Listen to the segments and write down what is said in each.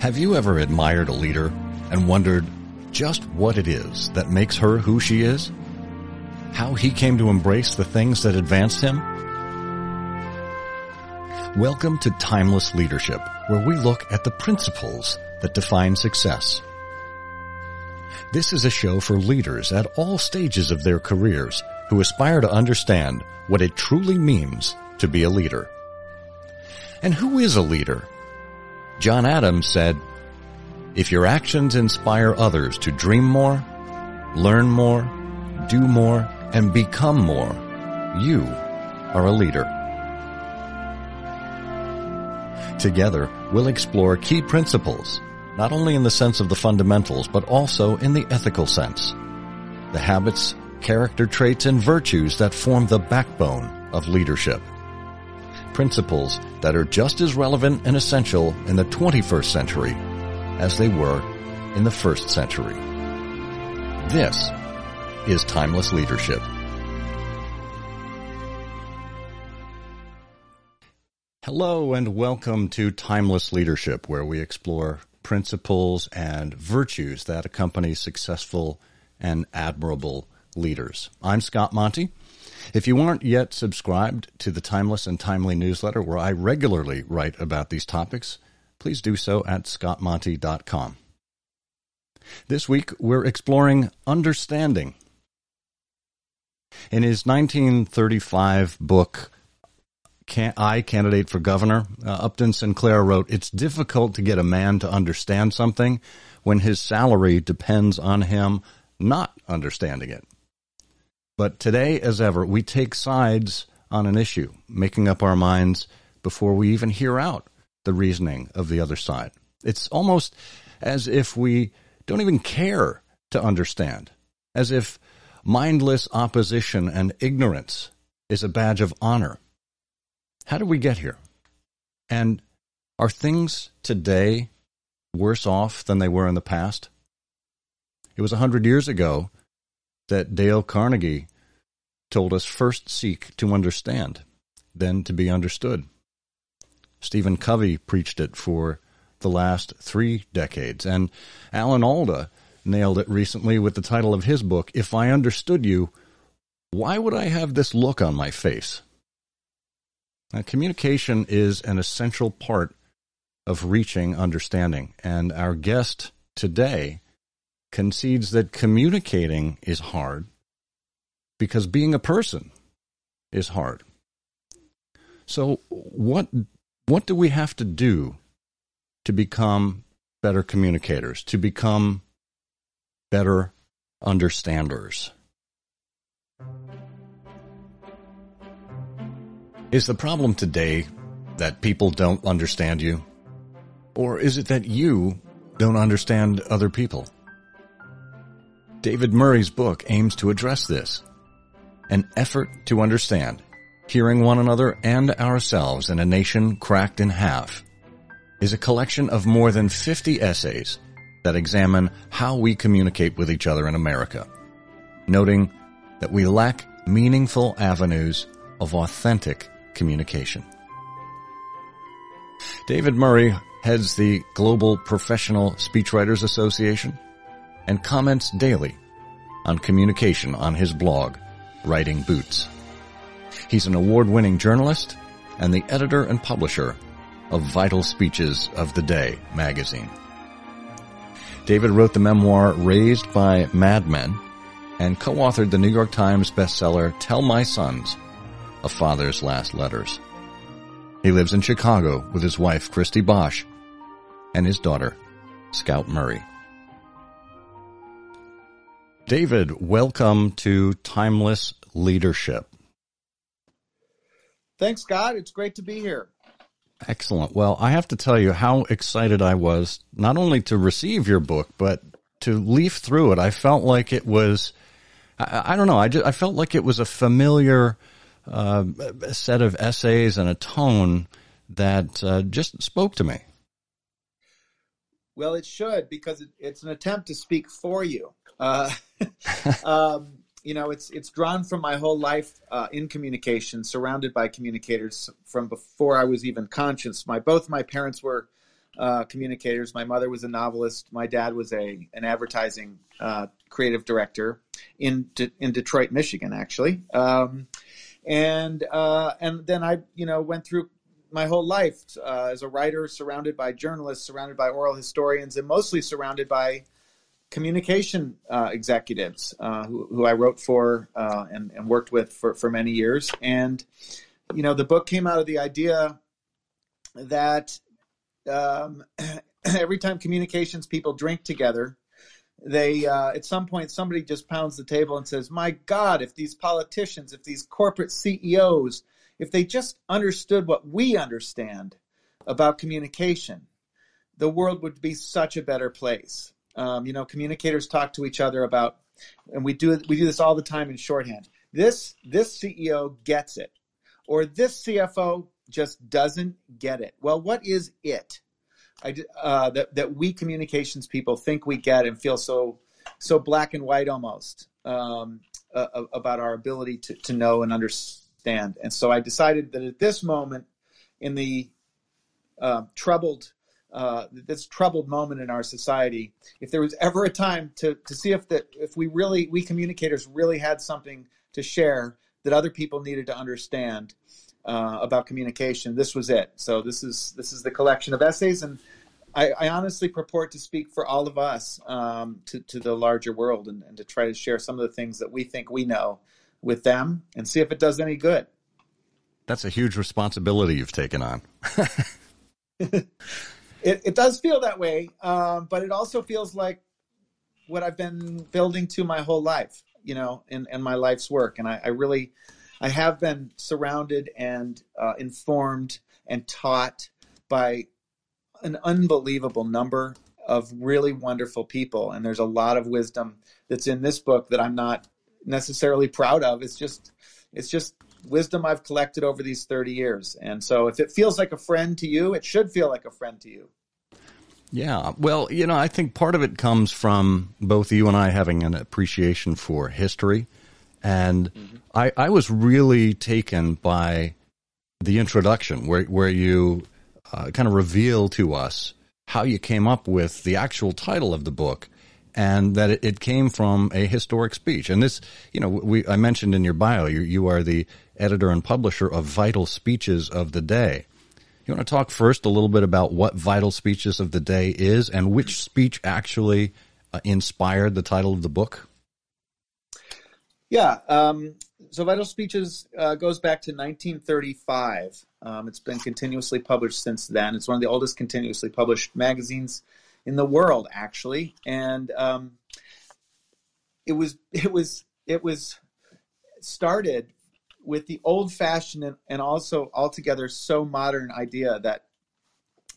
Have you ever admired a leader and wondered just what it is that makes her who she is? How he came to embrace the things that advanced him? Welcome to Timeless Leadership, where we look at the principles that define success. This is a show for leaders at all stages of their careers who aspire to understand what it truly means to be a leader. And who is a leader? John Adams said, if your actions inspire others to dream more, learn more, do more, and become more, you are a leader. Together, we'll explore key principles, not only in the sense of the fundamentals, but also in the ethical sense. The habits, character traits, and virtues that form the backbone of leadership. Principles that are just as relevant and essential in the 21st century as they were in the first century. This is Timeless Leadership. Hello and welcome to Timeless Leadership, where we explore principles and virtues that accompany successful and admirable leaders. I'm Scott Monty. If you aren't yet subscribed to the Timeless and Timely newsletter, where I regularly write about these topics, please do so at scottmonty.com. This week, we're exploring understanding. In his 1935 book, can I Candidate for Governor, uh, Upton Sinclair wrote, It's difficult to get a man to understand something when his salary depends on him not understanding it. But today, as ever, we take sides on an issue, making up our minds before we even hear out the reasoning of the other side. It's almost as if we don't even care to understand, as if mindless opposition and ignorance is a badge of honor. How did we get here? And are things today worse off than they were in the past? It was a hundred years ago that Dale Carnegie told us first seek to understand, then to be understood. Stephen Covey preached it for the last three decades, and Alan Alda nailed it recently with the title of his book, If I Understood You, Why Would I Have This Look on My Face? Now, communication is an essential part of reaching understanding, and our guest today concedes that communicating is hard because being a person is hard. So what what do we have to do to become better communicators, to become better understanders? Is the problem today that people don't understand you? Or is it that you don't understand other people? David Murray's book aims to address this. An effort to understand, hearing one another and ourselves in a nation cracked in half, is a collection of more than 50 essays that examine how we communicate with each other in America, noting that we lack meaningful avenues of authentic communication. David Murray heads the Global Professional Speechwriters Association, and comments daily on communication on his blog, Writing Boots. He's an award-winning journalist and the editor and publisher of Vital Speeches of the Day magazine. David wrote the memoir Raised by Madmen and co-authored the New York Times bestseller Tell My Sons, A Father's Last Letters. He lives in Chicago with his wife Christy Bosch and his daughter Scout Murray. David, welcome to Timeless Leadership. Thanks, Scott. It's great to be here. Excellent. Well, I have to tell you how excited I was not only to receive your book, but to leaf through it. I felt like it was, I, I don't know, I, just, I felt like it was a familiar uh, set of essays and a tone that uh, just spoke to me. Well, it should because it, it's an attempt to speak for you. Uh, um, you know, it's it's drawn from my whole life uh, in communication, surrounded by communicators from before I was even conscious. My both my parents were uh, communicators. My mother was a novelist. My dad was a an advertising uh, creative director in De- in Detroit, Michigan, actually. Um, and uh, and then I, you know, went through my whole life uh, as a writer, surrounded by journalists, surrounded by oral historians, and mostly surrounded by communication uh, executives uh, who, who, I wrote for uh, and, and, worked with for, for many years. And, you know, the book came out of the idea that um, every time communications people drink together, they uh, at some point somebody just pounds the table and says, "My God, if these politicians, if these corporate CEOs, if they just understood what we understand about communication, the world would be such a better place." Um, you know, communicators talk to each other about, and we do we do this all the time in shorthand. This this CEO gets it, or this CFO just doesn't get it. Well, what is it? I, uh, that that we communications people think we get and feel so so black and white almost um, uh, about our ability to, to know and understand. And so I decided that at this moment in the uh, troubled uh, this troubled moment in our society, if there was ever a time to, to see if that if we really we communicators really had something to share that other people needed to understand uh, about communication, this was it. So this is this is the collection of essays, and I, I honestly purport to speak for all of us um, to to the larger world and, and to try to share some of the things that we think we know with them and see if it does any good. That's a huge responsibility you've taken on. it, it does feel that way, um, but it also feels like what I've been building to my whole life, you know, in, in my life's work. And I, I really, I have been surrounded and uh, informed and taught by an unbelievable number of really wonderful people. And there's a lot of wisdom that's in this book that I'm not necessarily proud of. It's just, it's just wisdom I've collected over these 30 years. And so if it feels like a friend to you, it should feel like a friend to you. Yeah. Well, you know, I think part of it comes from both you and I having an appreciation for history. And mm-hmm. I, I was really taken by the introduction where, where you uh, kind of reveal to us how you came up with the actual title of the book and that it, it, came from a historic speech. And this, you know, we, I mentioned in your bio, you, you are the editor and publisher of Vital Speeches of the Day. You want to talk first a little bit about what Vital Speeches of the Day is and which speech actually uh, inspired the title of the book? Yeah. Um, so Vital Speeches uh, goes back to 1935. Um, it's been continuously published since then. It's one of the oldest continuously published magazines in the world, actually. And um, it was it was it was started with the old fashioned and, and also altogether so modern idea that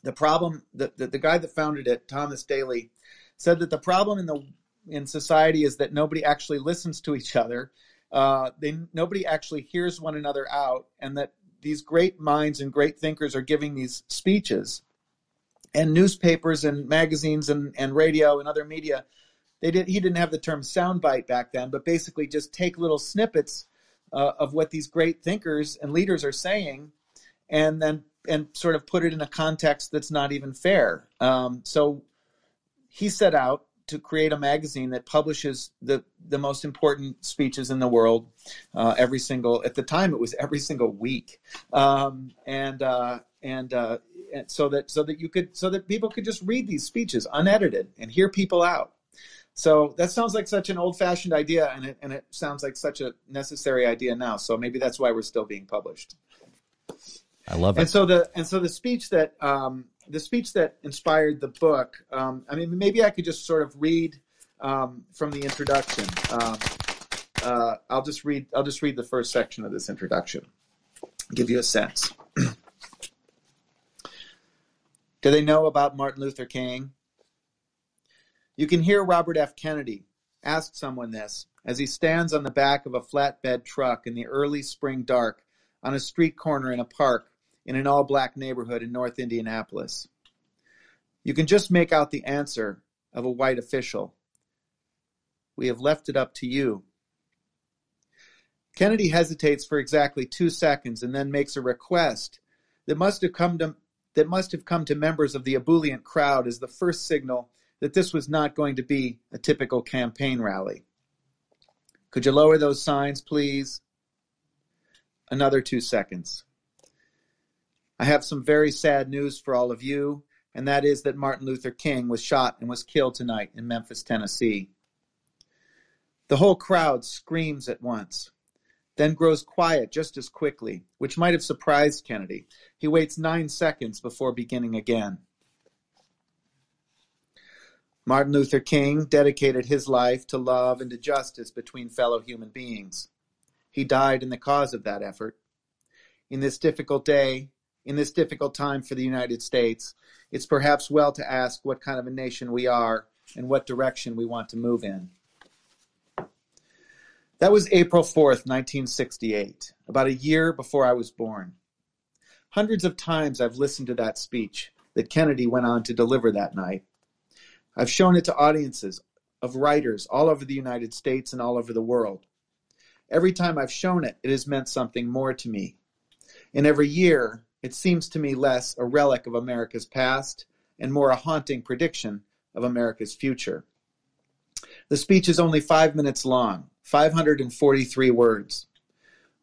the problem that the, the guy that founded it thomas daly said that the problem in the in society is that nobody actually listens to each other. Uh, they nobody actually hears one another out and that these great minds and great thinkers are giving these speeches. And newspapers and magazines and, and radio and other media they did he didn't have the term soundbite back then but basically just take little snippets uh, of what these great thinkers and leaders are saying, and then and sort of put it in a context that's not even fair. Um, so he set out to create a magazine that publishes the the most important speeches in the world uh, every single at the time it was every single week um, and uh, and, uh, and so that so that you could so that people could just read these speeches unedited and hear people out so that sounds like such an old-fashioned idea, and it and it sounds like such a necessary idea now. So maybe that's why we're still being published. I love it. And so the and so the speech that um, the speech that inspired the book. Um, I mean, maybe I could just sort of read um, from the introduction. Um, uh, I'll just read. I'll just read the first section of this introduction. Give you a sense. Do they know about Martin Luther King? You can hear Robert F. Kennedy ask someone this as he stands on the back of a flatbed truck in the early spring dark on a street corner in a park in an all black neighborhood in North Indianapolis. You can just make out the answer of a white official. We have left it up to you. Kennedy hesitates for exactly two seconds and then makes a request that must have come to that must have come to members of the ebullient crowd as the first signal that this was not going to be a typical campaign rally. Could you lower those signs, please? Another two seconds. I have some very sad news for all of you, and that is that Martin Luther King was shot and was killed tonight in Memphis, Tennessee. The whole crowd screams at once then grows quiet just as quickly, which might have surprised Kennedy. He waits nine seconds before beginning again. Martin Luther King dedicated his life to love and to justice between fellow human beings. He died in the cause of that effort. In this difficult day, in this difficult time for the United States, it's perhaps well to ask what kind of a nation we are and what direction we want to move in. That was April 4th, 1968, about a year before I was born. Hundreds of times I've listened to that speech that Kennedy went on to deliver that night. I've shown it to audiences of writers all over the United States and all over the world. Every time I've shown it, it has meant something more to me. And every year, it seems to me less a relic of America's past and more a haunting prediction of America's future. The speech is only five minutes long, 543 words.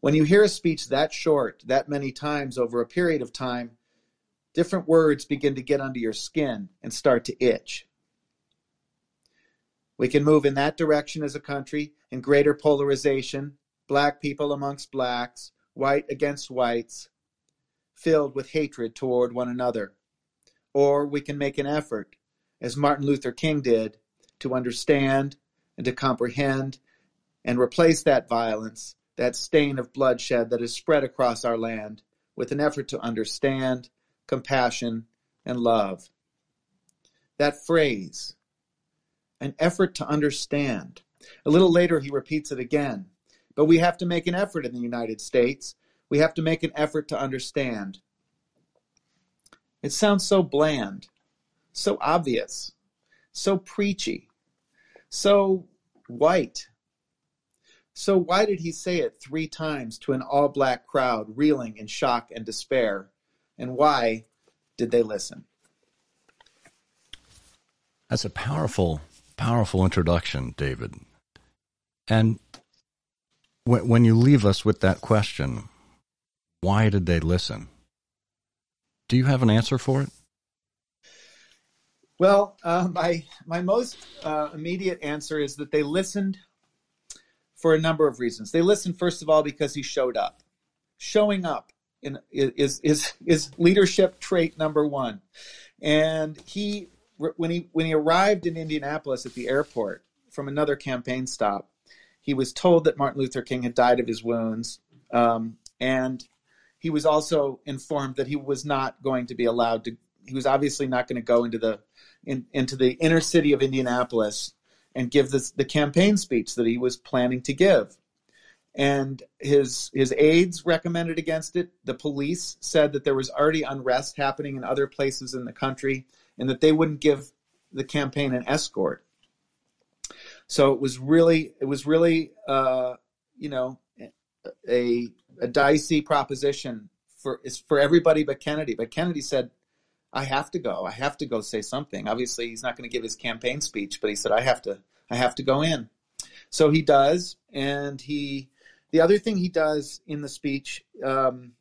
When you hear a speech that short, that many times over a period of time, different words begin to get under your skin and start to itch. We can move in that direction as a country in greater polarization, black people amongst blacks, white against whites, filled with hatred toward one another. Or we can make an effort, as Martin Luther King did, to understand and to comprehend and replace that violence, that stain of bloodshed that is spread across our land, with an effort to understand, compassion, and love. That phrase, an effort to understand. A little later, he repeats it again. But we have to make an effort in the United States. We have to make an effort to understand. It sounds so bland, so obvious, so preachy, so white. So why did he say it three times to an all black crowd reeling in shock and despair? And why did they listen? That's a powerful, powerful introduction, David. And when, you leave us with that question, why did they listen? Do you have an answer for it? Well, uh, my my most uh, immediate answer is that they listened for a number of reasons. They listened first of all because he showed up. Showing up in, is is is leadership trait number one, and he when he when he arrived in Indianapolis at the airport from another campaign stop, he was told that Martin Luther King had died of his wounds, um, and he was also informed that he was not going to be allowed to. He was obviously not going to go into the in, into the inner city of Indianapolis and give this, the campaign speech that he was planning to give. And his his aides recommended against it. The police said that there was already unrest happening in other places in the country, and that they wouldn't give the campaign an escort. So it was really it was really uh, you know a a dicey proposition for for everybody but Kennedy. But Kennedy said, I have to go. I have to go say something. Obviously, he's not going to give his campaign speech, but he said, I have to, I have to go in. So he does, and he, the other thing he does in the speech, um,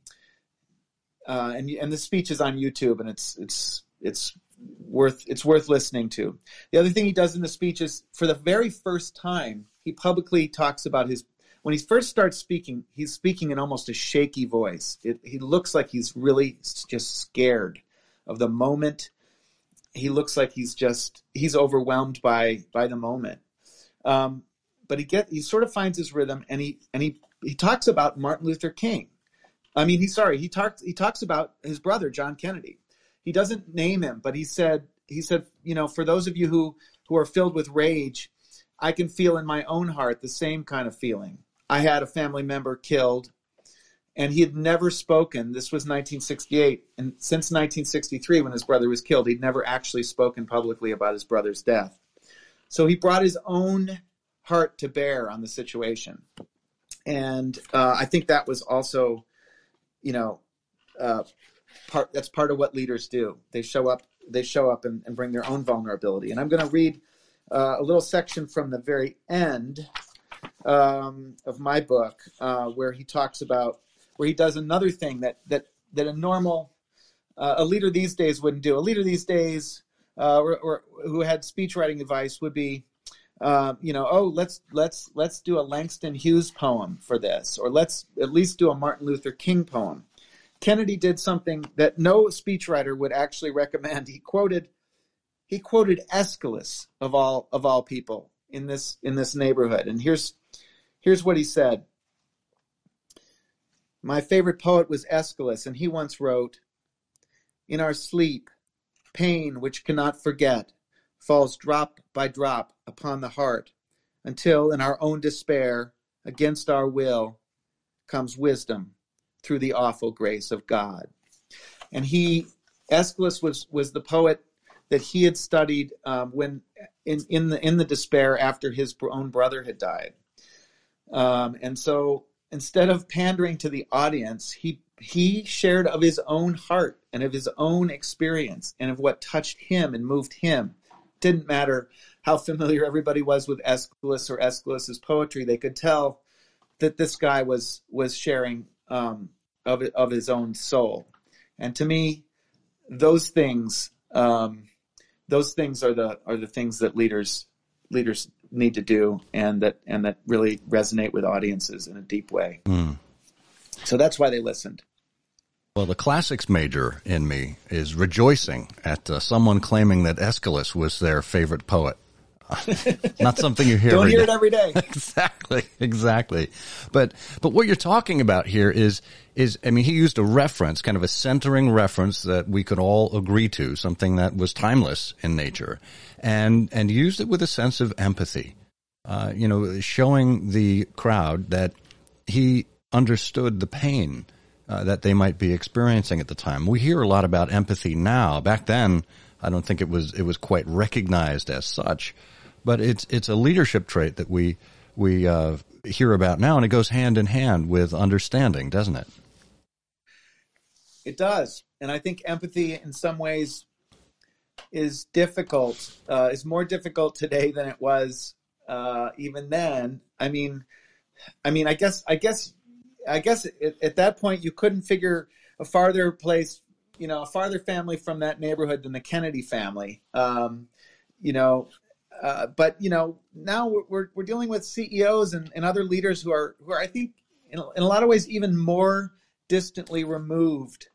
uh, and and the speech is on YouTube, and it's it's it's worth it's worth listening to. The other thing he does in the speech is, for the very first time, he publicly talks about his. When he first starts speaking, he's speaking in almost a shaky voice. It, he looks like he's really just scared of the moment. He looks like he's just he's overwhelmed by by the moment. Um, but he get he sort of finds his rhythm, and he and he he talks about Martin Luther King. I mean, he's sorry. He talks he talks about his brother John Kennedy. He doesn't name him, but he said he said you know for those of you who who are filled with rage, I can feel in my own heart the same kind of feeling. I had a family member killed and he had never spoken. This was 1968, and since 1963, when his brother was killed, he'd never actually spoken publicly about his brother's death. So he brought his own heart to bear on the situation, and uh, I think that was also, you know, uh, part that's part of what leaders do. They show up they show up and, and bring their own vulnerability. And I'm going to read uh, a little section from the very end um, of my book uh, where he talks about where he does another thing that that that a normal uh, a leader these days wouldn't do. A leader these days uh, or, or, who had speech writing advice would be. Uh, you know, oh, let's let's let's do a Langston Hughes poem for this, or let's at least do a Martin Luther King poem. Kennedy did something that no speechwriter would actually recommend. He quoted he quoted Aeschylus of all of all people in this in this neighborhood. And here's here's what he said. My favorite poet was Aeschylus, and he once wrote, In our sleep, pain which cannot forget falls drop by drop upon the heart, until in our own despair, against our will, comes wisdom through the awful grace of God. And he, Aeschylus was was the poet that he had studied um, when in in the in the despair after his own brother had died. Um, and so instead of pandering to the audience, he he shared of his own heart and of his own experience and of what touched him and moved him. Didn't matter how familiar everybody was with Aeschylus or Aeschylus's poetry; they could tell that this guy was was sharing um, of of his own soul. And to me, those things um, those things are the are the things that leaders leaders need to do and that and that really resonate with audiences in a deep way. Mm. So that's why they listened. Well, the classics major in me is rejoicing at uh, someone claiming that Aeschylus was their favorite poet. Not something you hear. Don't hear day. it every day. exactly, exactly. But but what you're talking about here is is I mean he used a reference, kind of a centering reference that we could all agree to, something that was timeless in nature, and and used it with a sense of empathy. Uh, you know, showing the crowd that he understood the pain uh, that they might be experiencing at the time. We hear a lot about empathy now. Back then, I don't think it was it was quite recognized as such but it's it's a leadership trait that we we uh, hear about now, and it goes hand in hand with understanding, doesn't it? It does, and I think empathy, in some ways, is difficult. Uh, is more difficult today than it was uh, even then. I mean, I mean, I guess, I guess, I guess at, at that point you couldn't figure a farther place, you know, a farther family from that neighborhood than the Kennedy family. Um, you know, uh, but you know, now we're we're dealing with CEOs and, and other leaders who are who are I think in, in a lot of ways even more distantly removed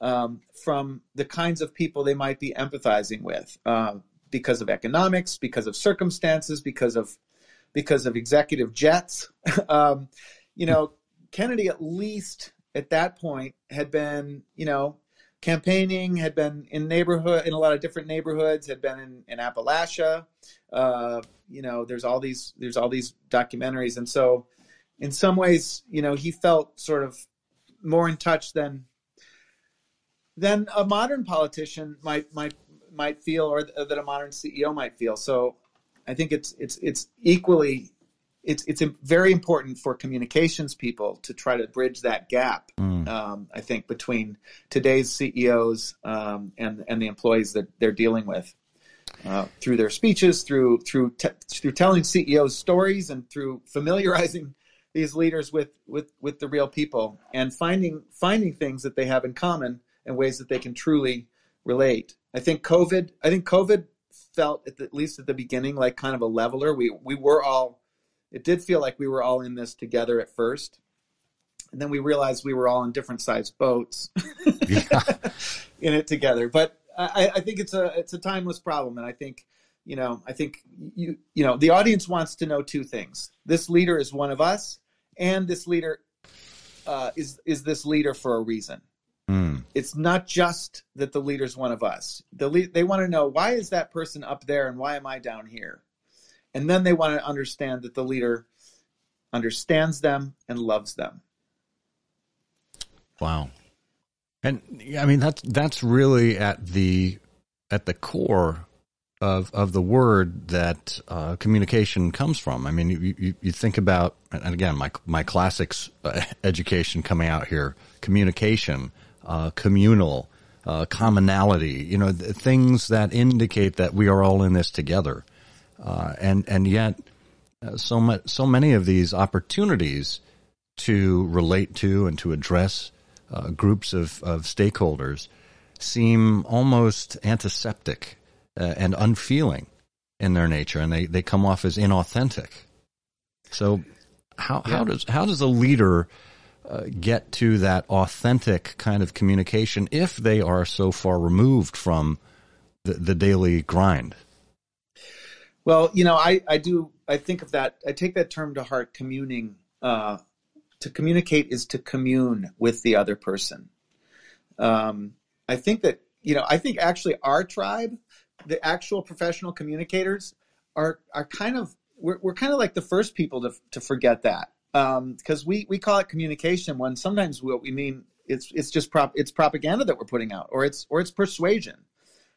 um, from the kinds of people they might be empathizing with uh, because of economics, because of circumstances, because of because of executive jets. um, you know, Kennedy at least at that point had been you know campaigning, had been in neighborhood in a lot of different neighborhoods, had been in, in Appalachia. Uh, you know, there's all these there's all these documentaries, and so in some ways, you know, he felt sort of more in touch than than a modern politician might might might feel, or that a modern CEO might feel. So, I think it's it's it's equally it's it's very important for communications people to try to bridge that gap. Mm. Um, I think between today's CEOs um, and and the employees that they're dealing with uh, through their speeches, through through te- through telling CEOs stories, and through familiarizing these leaders with with with the real people and finding finding things that they have in common and ways that they can truly relate. I think COVID. I think COVID felt at, the, at least at the beginning like kind of a leveler. We we were all it did feel like we were all in this together at first. And then we realized we were all in different sized boats in it together. But I, I think it's a it's a timeless problem, and I think you know I think you you know the audience wants to know two things: this leader is one of us, and this leader uh, is is this leader for a reason. Mm. It's not just that the leader's one of us. The le- they want to know why is that person up there and why am I down here? And then they want to understand that the leader understands them and loves them. Wow. And I mean that's that's really at the at the core of of the word that uh, communication comes from. I mean, you, you, you think about, and again, my my classics uh, education coming out here, communication. uh, communal, uh, commonality, you know, th- things that indicate that we are all in this together. Uh, and, and yet, uh, so much, so many of these opportunities to relate to and to address uh, groups of, of stakeholders seem almost antiseptic uh, and unfeeling in their nature, and they, they come off as inauthentic. So, how yeah. how does how does a leader uh, get to that authentic kind of communication if they are so far removed from the, the daily grind? Well, you know, I, I do I think of that I take that term to heart. Communing uh, to communicate is to commune with the other person. Um, I think that you know I think actually our tribe, the actual professional communicators, are are kind of we're, we're kind of like the first people to to forget that because um, we we call it communication when sometimes what we mean it's it's just prop it's propaganda that we're putting out or it's or it's persuasion.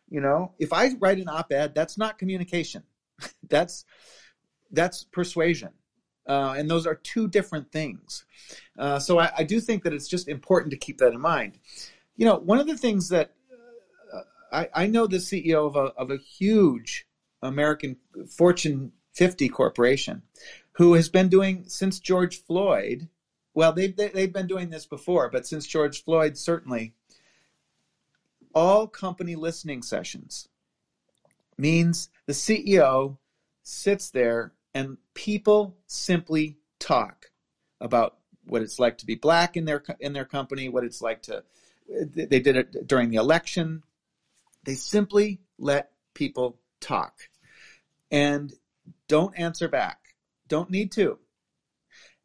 You know, if I write an op-ed, that's not communication. that's that's persuasion. Uh, and those are two different things. Uh, so I, I, do think that it's just important to keep that in mind. You know, one of the things that uh, I, I, know the CEO of a, of a huge American Fortune 50 corporation who has been doing since George Floyd. Well, they've, they, they've been doing this before, but since George Floyd, certainly, all company listening sessions means the CEO sits there and people simply talk about what it's like to be black in their in their company, what it's like to they did it during the election. They simply let people talk and don't answer back. Don't need to.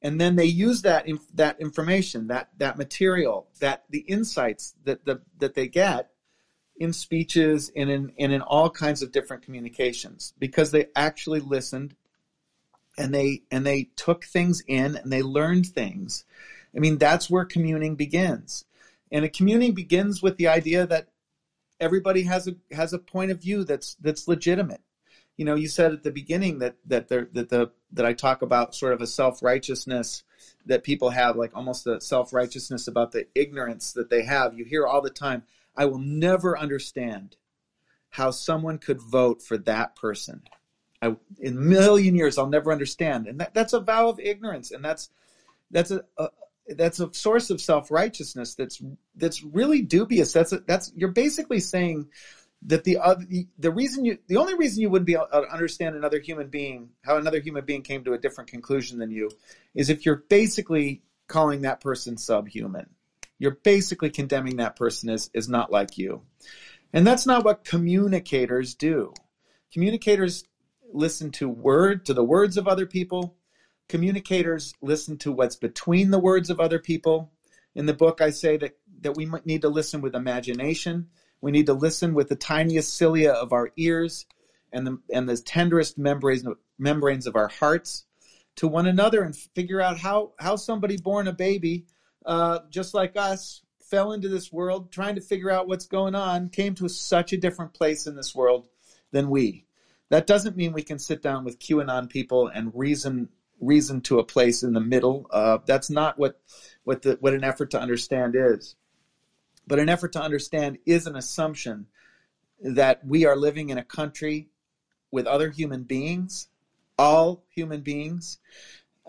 And then they use that that information, that that material, that the insights that the that they get in speeches and in and in all kinds of different communications because they actually listened and they and they took things in and they learned things. I mean, that's where communing begins. And a communing begins with the idea that everybody has a has a point of view that's that's legitimate. You know, you said at the beginning that that there that the that I talk about sort of a self righteousness that people have, like almost a self righteousness about the ignorance that they have. You hear all the time, "I will never understand how someone could vote for that person." I, in a million years, I'll never understand. And that, that's a vow of ignorance. And that's, that's a, a that's a source of self righteousness that's that's really dubious. That's a, that's you're basically saying that the the reason you the only reason you wouldn't be able to understand another human being how another human being came to a different conclusion than you is if you're basically calling that person subhuman. You're basically condemning that person as is not like you, and that's not what communicators do. Communicators listen to word to the words of other people. Communicators listen to what's between the words of other people. In the book, I say that that we need to listen with imagination. We need to listen with the tiniest cilia of our ears and the and the tenderest membranes membranes of our hearts to one another and figure out how how somebody born a baby uh, just like us fell into this world trying to figure out what's going on came to such a different place in this world than we that doesn't mean we can sit down with QAnon people and reason reason to a place in the middle. Uh, that's not what what the what an effort to understand is. But an effort to understand is an assumption that we are living in a country with other human beings, all human beings,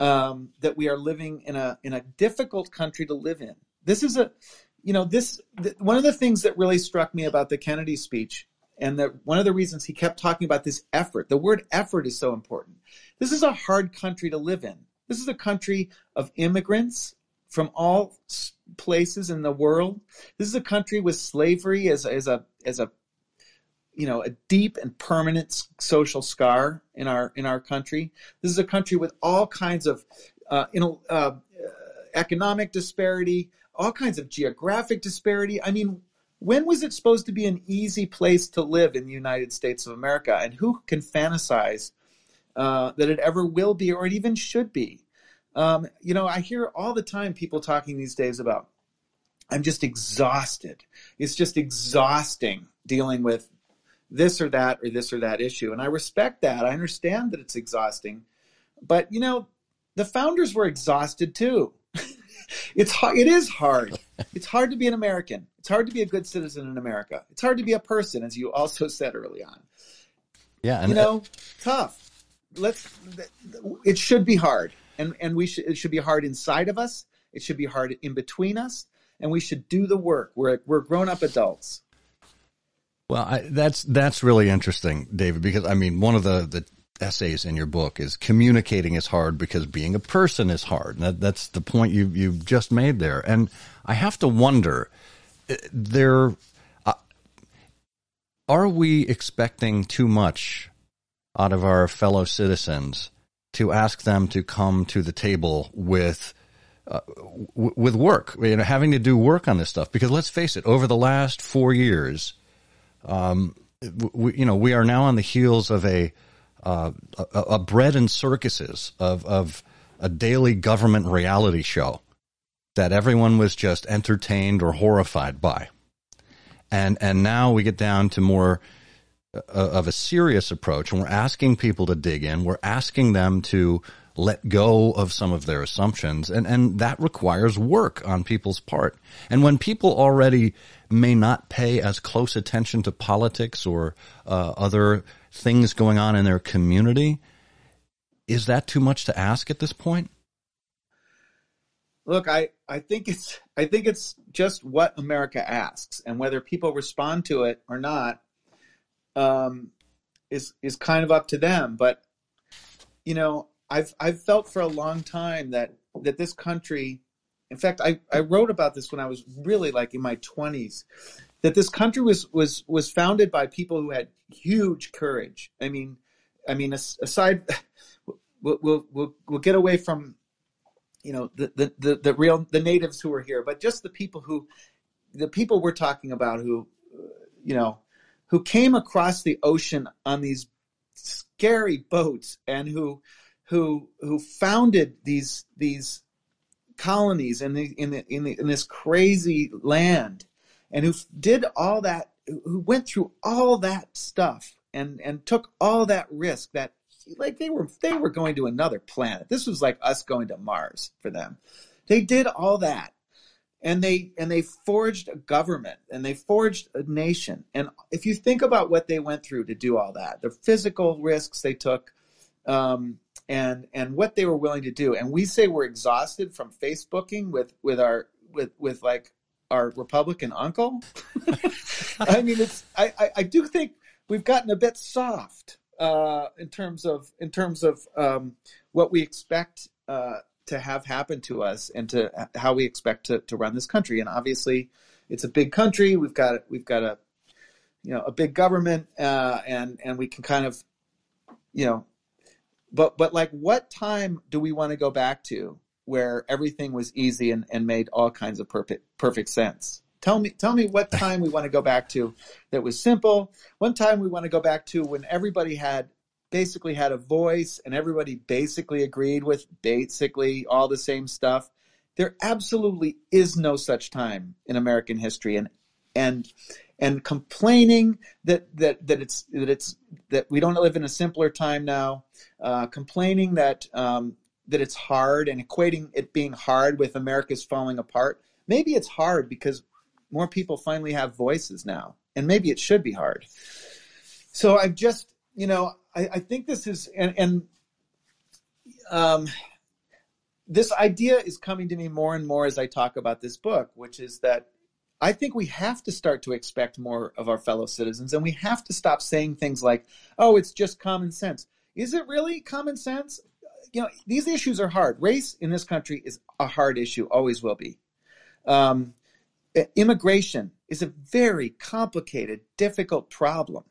um, that we are living in a in a difficult country to live in. This is a, you know, this th- one of the things that really struck me about the Kennedy speech and that one of the reasons he kept talking about this effort, the word effort is so important. This is a hard country to live in. This is a country of immigrants from all places in the world. This is a country with slavery as, as a as a you know a deep and permanent social scar in our in our country. This is a country with all kinds of uh, you know uh, economic disparity, all kinds of geographic disparity. I mean, when was it supposed to be an easy place to live in the United States of America? And who can fantasize uh, that it ever will be or it even should be? Um, you know, I hear all the time people talking these days about, I'm just exhausted. It's just exhausting dealing with this or that or this or that issue. And I respect that. I understand that it's exhausting. But, you know, the founders were exhausted too. it's it is hard it's hard to be an American. It's hard to be a good citizen in America. It's hard to be a person, as you also said early on. Yeah, and you know, tough. Let's. It should be hard, and and we should. It should be hard inside of us. It should be hard in between us, and we should do the work. We're we're grown up adults. Well, I, that's that's really interesting, David, because I mean, one of the the essays in your book is communicating is hard because being a person is hard. That, that's the point you you just made there, and I have to wonder, eh, there, uh, are we expecting too much out of our fellow citizens to ask them to come to the table with? Uh, w- with work, you know, having to do work on this stuff. Because let's face it, over the last four years, um, we, you know, we are now on the heels of a uh, a, a bread and circuses of of a daily government reality show that everyone was just entertained or horrified by, and and now we get down to more uh, of a serious approach, and we're asking people to dig in. We're asking them to let go of some of their assumptions, and and that requires work on people's part. And when people already may not pay as close attention to politics or uh, other things going on in their community. Is that too much to ask at this point? Look, I, I think it's I think it's just what America asks, and whether people respond to it or not um, is is kind of up to them. But you know, I've I've felt for a long time that that this country, in fact, I, I wrote about this when I was really like in my twenties, that this country was was was founded by people who had huge courage. I mean, I mean, aside, we'll we'll we'll, get away from, you know, the, the the the real the natives who are here, but just the people who, the people we're talking about who, you know, who came across the ocean on these scary boats and who who who founded these these colonies in the in the in, the, in this crazy land and who did all that, who went through all that stuff and and took all that risk that like they were they were going to another planet. This was like us going to Mars for them. They did all that. And they and they forged a government and they forged a nation. And if you think about what they went through to do all that, the physical risks they took, um, and and what they were willing to do. And we say we're exhausted from Facebooking with with our with with like our Republican uncle. I mean, it's I, I, I, do think we've gotten a bit soft uh, in terms of in terms of um, what we expect uh, to have happen to us and to how we expect to, to run this country. And obviously, it's a big country. We've got we've got a you know a big government, uh, and and we can kind of you know, but but like, what time do we want to go back to? where everything was easy and, and made all kinds of perfect perfect sense. Tell me tell me what time we want to go back to that was simple. One time we want to go back to when everybody had basically had a voice and everybody basically agreed with basically all the same stuff. There absolutely is no such time in American history and and and complaining that that that it's that it's that we don't live in a simpler time now, uh, complaining that um, that it's hard and equating it being hard with America's falling apart. Maybe it's hard because more people finally have voices now, and maybe it should be hard. So I've just, you know, I, I think this is, and, and um, this idea is coming to me more and more as I talk about this book, which is that I think we have to start to expect more of our fellow citizens, and we have to stop saying things like, "Oh, it's just common sense." Is it really common sense? you know, these issues are hard. Race in this country is a hard issue, always will be. Um, immigration is a very complicated, difficult problem.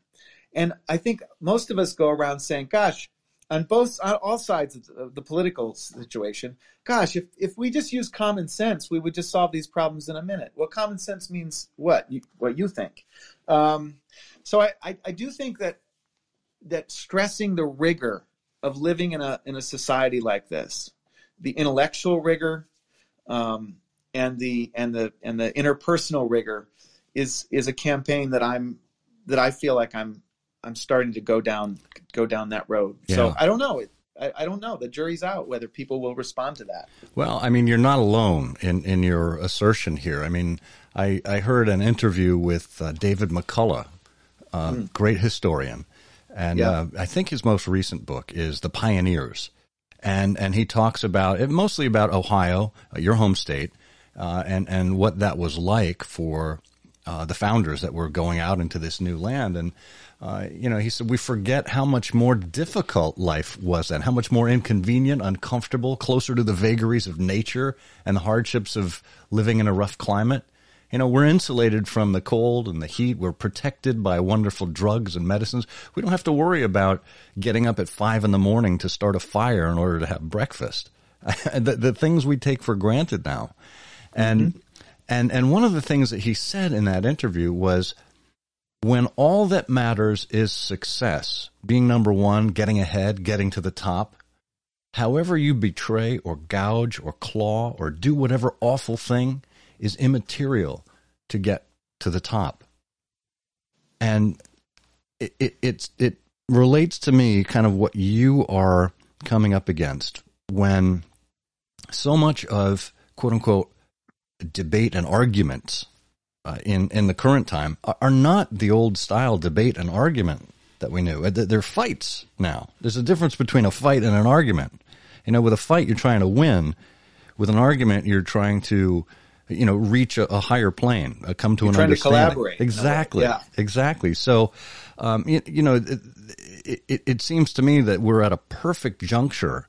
And I think most of us go around saying, gosh, on both on all sides of the political situation, gosh, if, if we just use common sense, we would just solve these problems in a minute. Well, common sense means what? You, what you think. Um, so I, I, I do think that that stressing the rigor of living in a in a society like this, the intellectual rigor, um, and the and the and the interpersonal rigor, is is a campaign that I'm that I feel like I'm I'm starting to go down go down that road. Yeah. So I don't know. I, I, don't know. The jury's out whether people will respond to that. Well, I mean, you're not alone in, in your assertion here. I mean, I, I heard an interview with uh, David McCullough, uh, mm. great historian, and yeah. uh, I think his most recent book is The Pioneers, and and he talks about it mostly about Ohio, uh, your home state, uh, and and what that was like for uh, the founders that were going out into this new land. And uh, you know, he said we forget how much more difficult life was then, how much more inconvenient, uncomfortable, closer to the vagaries of nature and the hardships of living in a rough climate. You know, we're insulated from the cold and the heat. We're protected by wonderful drugs and medicines. We don't have to worry about getting up at five in the morning to start a fire in order to have breakfast. the, the, things we take for granted now. And, mm-hmm. and, and one of the things that he said in that interview was, when all that matters is success, being number one, getting ahead, getting to the top, however you betray or gouge or claw or do whatever awful thing is immaterial to get to the top. And it, it, it's, it relates to me kind of what you are coming up against when so much of quote unquote debate and arguments uh, in in the current time are not the old style debate and argument that we knew. They're fights now. There's a difference between a fight and an argument. You know, with a fight you're trying to win. With an argument you're trying to, you know, reach a, a higher plane, uh, come to you're an understanding. To collaborate. Exactly. Yeah. Exactly. So, um, you, you, know, it, it, it seems to me that we're at a perfect juncture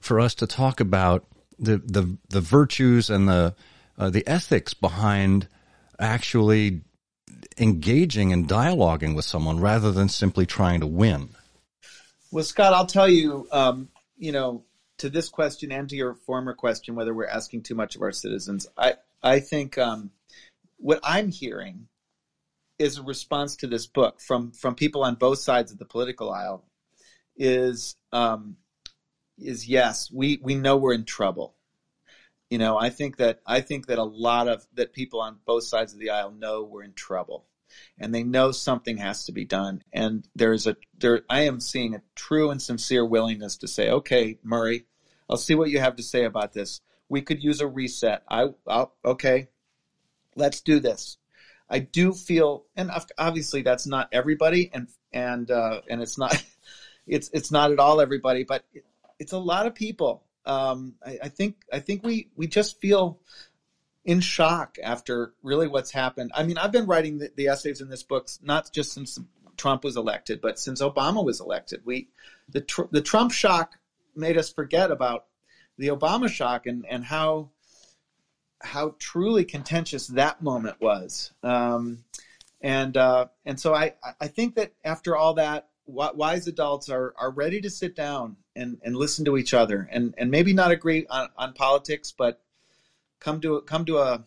for us to talk about the the, the virtues and the uh, the ethics behind actually engaging and dialoguing with someone rather than simply trying to win. Well, Scott, I'll tell you, um, you know, to this question and to your former question, whether we're asking too much of our citizens, I, I think um, what I'm hearing is a response to this book from from people on both sides of the political aisle is um, is yes, we we know we're in trouble you know, I think that I think that a lot of that people on both sides of the aisle know we're in trouble, and they know something has to be done. And there's a there. I am seeing a true and sincere willingness to say, okay, Murray, I'll see what you have to say about this. We could use a reset. I, I'll, okay, let's do this. I do feel, and obviously that's not everybody, and and uh, and it's not, it's it's not at all everybody, but it, it's a lot of people um, I, I, think I think we we just feel in shock after really what's happened. I mean, I've been writing the, the, essays in this book not just since Trump was elected, but since Obama was elected. We the the Trump shock made us forget about the Obama shock and and how how truly contentious that moment was. Um, and uh, and so I I think that after all that, wise adults are are ready to sit down and, and listen to each other and, and maybe not agree on, on politics, but come to come to a,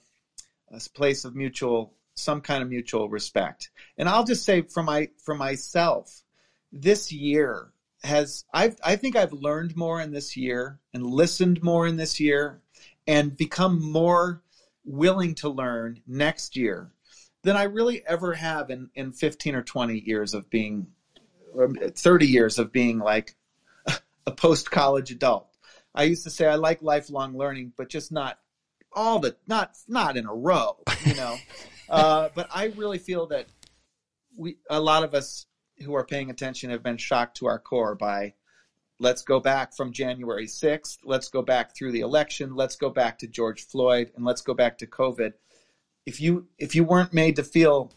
a place of mutual some kind of mutual respect. And I'll just say for my for myself, this year has I've I think I've learned more in this year and listened more in this year and become more willing to learn next year than I really ever have in, in 15 or 20 years of being 30 years of being like a post college adult. I used to say I like lifelong learning, but just not all the not not in a row, you know. uh, but I really feel that we a lot of us who are paying attention have been shocked to our core by let's go back from January 6th, let's go back through the election, let's go back to George Floyd, and let's go back to COVID. If you if you weren't made to feel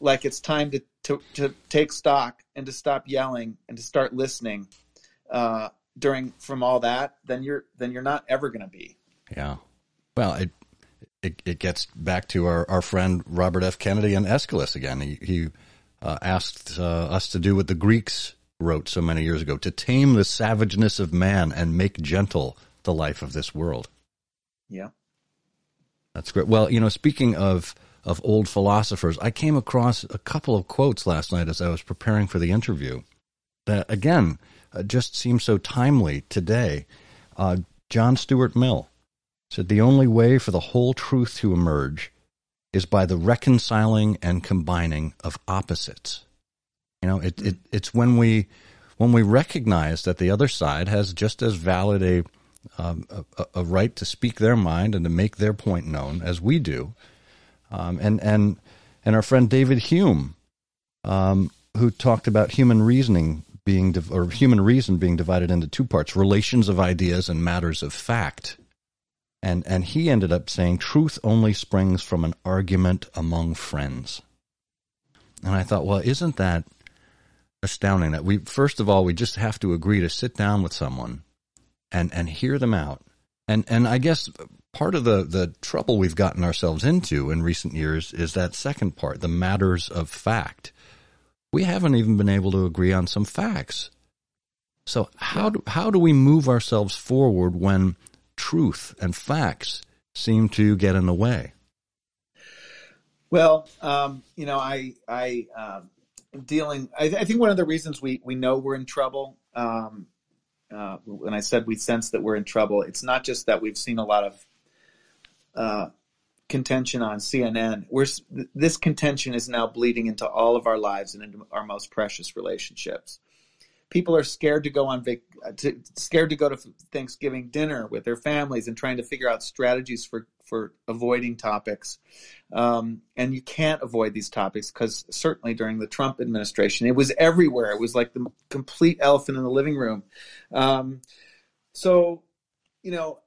like it's time to, to, to take stock and to stop yelling and to start listening, uh, during from all that, then you're then you're not ever going to be. Yeah. Well, it, it, it gets back to our, our friend Robert F. Kennedy and Aeschylus again. He, he uh, asked uh, us to do what the Greeks wrote so many years ago: to tame the savageness of man and make gentle the life of this world. Yeah. That's great. Well, you know, speaking of of old philosophers, I came across a couple of quotes last night as I was preparing for the interview. That again uh, just seems so timely today. Uh, John Stuart Mill said the only way for the whole truth to emerge is by the reconciling and combining of opposites. You know, it, it it's when we when we recognize that the other side has just as valid a, um, a, a right to speak their mind and to make their point known as we do. Um, and, and, and our friend David Hume, um, who talked about human reasoning being, or human reason being divided into two parts, relations of ideas and matters of fact. And, and he ended up saying truth only springs from an argument among friends. And I thought, well, isn't that astounding that we, first of all, we just have to agree to sit down with someone and, and hear them out. And, and I guess part of the, the trouble we've gotten ourselves into in recent years is that second part, the matters of fact. We haven't even been able to agree on some facts. So how do, how do we move ourselves forward when truth and facts seem to get in the way? Well, um, you know, I, I, um, dealing, I, I, think one of the reasons we, we know we're in trouble, um, uh, when I said we sense that we're in trouble, it's not just that we've seen a lot of, uh, contention on CNN. We're, this contention is now bleeding into all of our lives and into our most precious relationships people are scared to go on vac- to, scared to go to Thanksgiving dinner with their families and trying to figure out strategies for for avoiding topics. Um, and you can't avoid these topics because certainly during the Trump administration, it was everywhere. It was like the complete elephant in the living room. Um, so, you know,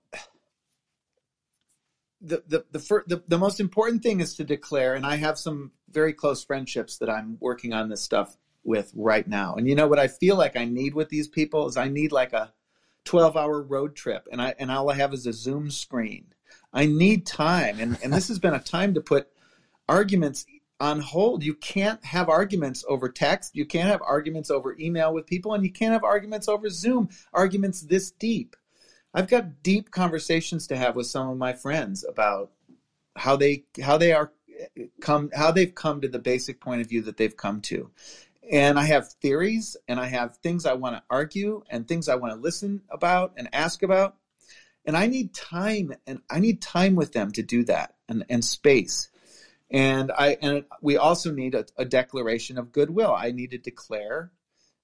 the the the, fir- the the most important thing is to declare. And I have some very close friendships that I'm working on this stuff with right now. And you know what I feel like I need with these people is I need like a 12 hour road trip and I and all I have is a Zoom screen. I need time and, and this has been a time to put arguments on hold. You can't have arguments over text, you can't have arguments over email with people, and you can't have arguments over Zoom, arguments this deep. I've got deep conversations to have with some of my friends about how they how they are come how they've come to the basic point of view that they've come to and I have theories and I have things I want to argue and things I want to listen about and ask about. And I need time and I need time with them to do that and, and space. And I and we also need a, a declaration of goodwill. I need to declare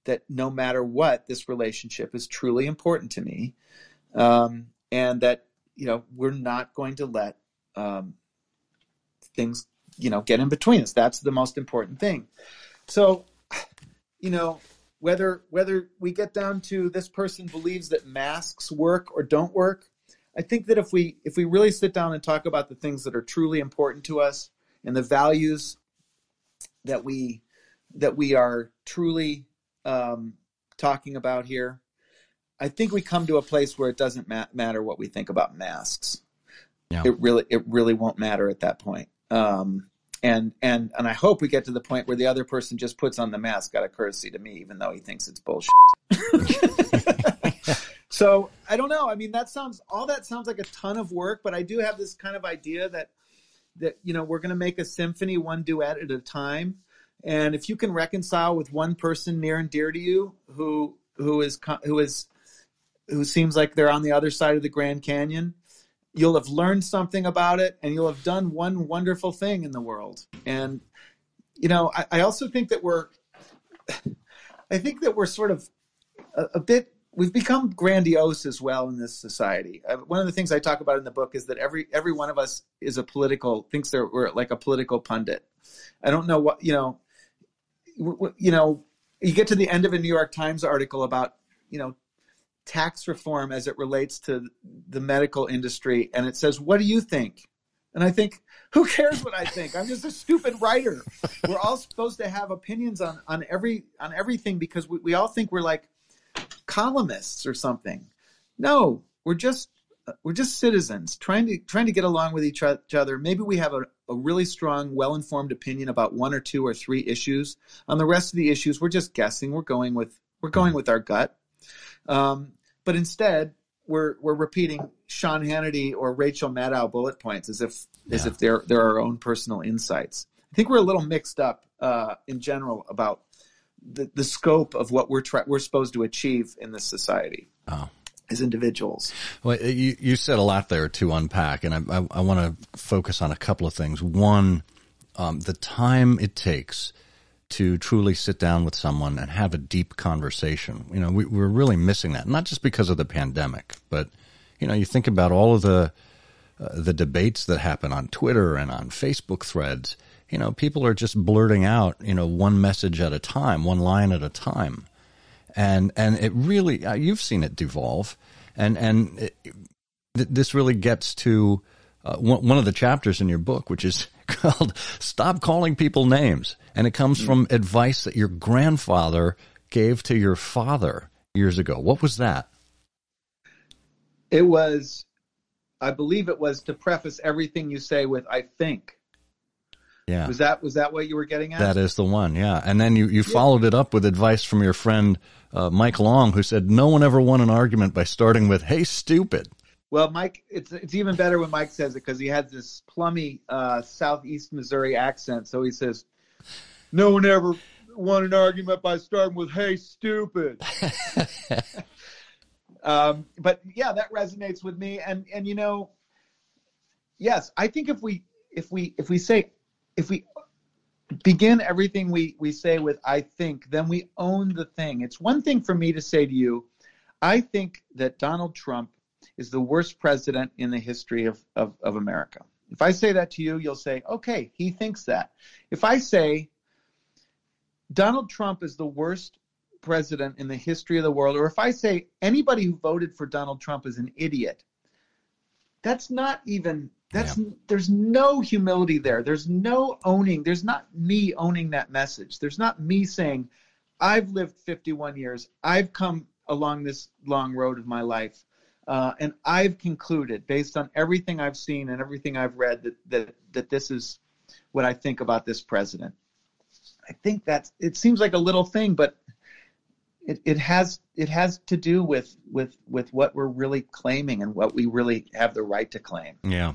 that no matter what, this relationship is truly important to me, um, and that you know we're not going to let um, things you know get in between us. That's the most important thing. So you know, whether whether we get down to this person believes that masks work or don't work, I think that if we if we really sit down and talk about the things that are truly important to us and the values that we that we are truly um, talking about here, I think we come to a place where it doesn't ma- matter what we think about masks. Yeah. It really it really won't matter at that point. Um, and and and I hope we get to the point where the other person just puts on the mask out of courtesy to me, even though he thinks it's bullshit. so I don't know. I mean, that sounds all that sounds like a ton of work, but I do have this kind of idea that that you know we're going to make a symphony one duet at a time, and if you can reconcile with one person near and dear to you who who is who is who seems like they're on the other side of the Grand Canyon, you'll have learned something about it and you'll have done one wonderful thing in the world. And, you know, I, I also think that we're, I think that we're sort of a, a, bit, we've become grandiose as well in this society. Uh, one of the things I talk about in the book is that every, every one of us is a political, thinks they're, we're like a political pundit. I don't know what, you know, you know, you get to the end of a New York Times article about, you know, tax reform as it relates to the medical industry and it says what do you think? And i think who cares what i think? I'm just a stupid writer. We're all supposed to have opinions on on every on everything because we, we all think we're like columnists or something. No we're just we're just citizens trying to trying to get along with each other. Maybe we have a, a really strong well-informed opinion about one or two or three issues. On the rest of the issues we're just guessing. We're going with we're going with our gut. Um, but instead, we're we're repeating Sean Hannity or Rachel Maddow bullet points as if yeah. as if they're they're our own personal insights. I think we're a little mixed up uh, in general about the, the scope of what we're try- we're supposed to achieve in this society. Oh. As individuals. Well, you, you said a lot there to unpack, and I, I, I want to focus on a couple of things. One, um, the time it takes to truly sit down with someone and have a deep conversation. You know, we, we're really missing that, not just because of the pandemic, but you know, you think about all of the uh, the debates that happen on Twitter and on Facebook threads. You know, people are just blurting out, you know, one message at a time, one line at a time, and and it really uh, you've seen it devolve, and and it, th- this really gets to uh, one, one of the chapters in your book, which is called "Stop Calling People Names," and it comes from advice that your grandfather gave to your father years ago. What was that? It was, I believe it was to preface everything you say with "I think." Yeah. Was that was that what you were getting at? That is the one, yeah. And then you, you followed it up with advice from your friend uh, Mike Long, who said no one ever won an argument by starting with "Hey, stupid." Well, Mike, it's it's even better when Mike says it because he has this plummy uh, southeast Missouri accent. So he says, "No one ever won an argument by starting with "Hey, stupid." um, but yeah, that resonates with me. And and you know, yes, I think if we if we if we say if we begin everything we we say with "I think," then we own the thing. It's one thing for me to say to you, I think that Donald Trump is the worst president in the history of, of, of America. If I say that to you, you'll say, okay, he thinks that. If I say Donald Trump is the worst president in the history of the world, or if I say anybody who voted for Donald Trump is an idiot, that's not even that's yeah. there's no humility there. There's no owning. There's not me owning that message. There's not me saying, I've lived 51 years. I've come along this long road of my life. Uh, and I've concluded, based on everything I've seen and everything I've read, that, that that this is what I think about this president. I think that's it seems like a little thing, but it, it has it has to do with with with what we're really claiming and what we really have the right to claim. Yeah,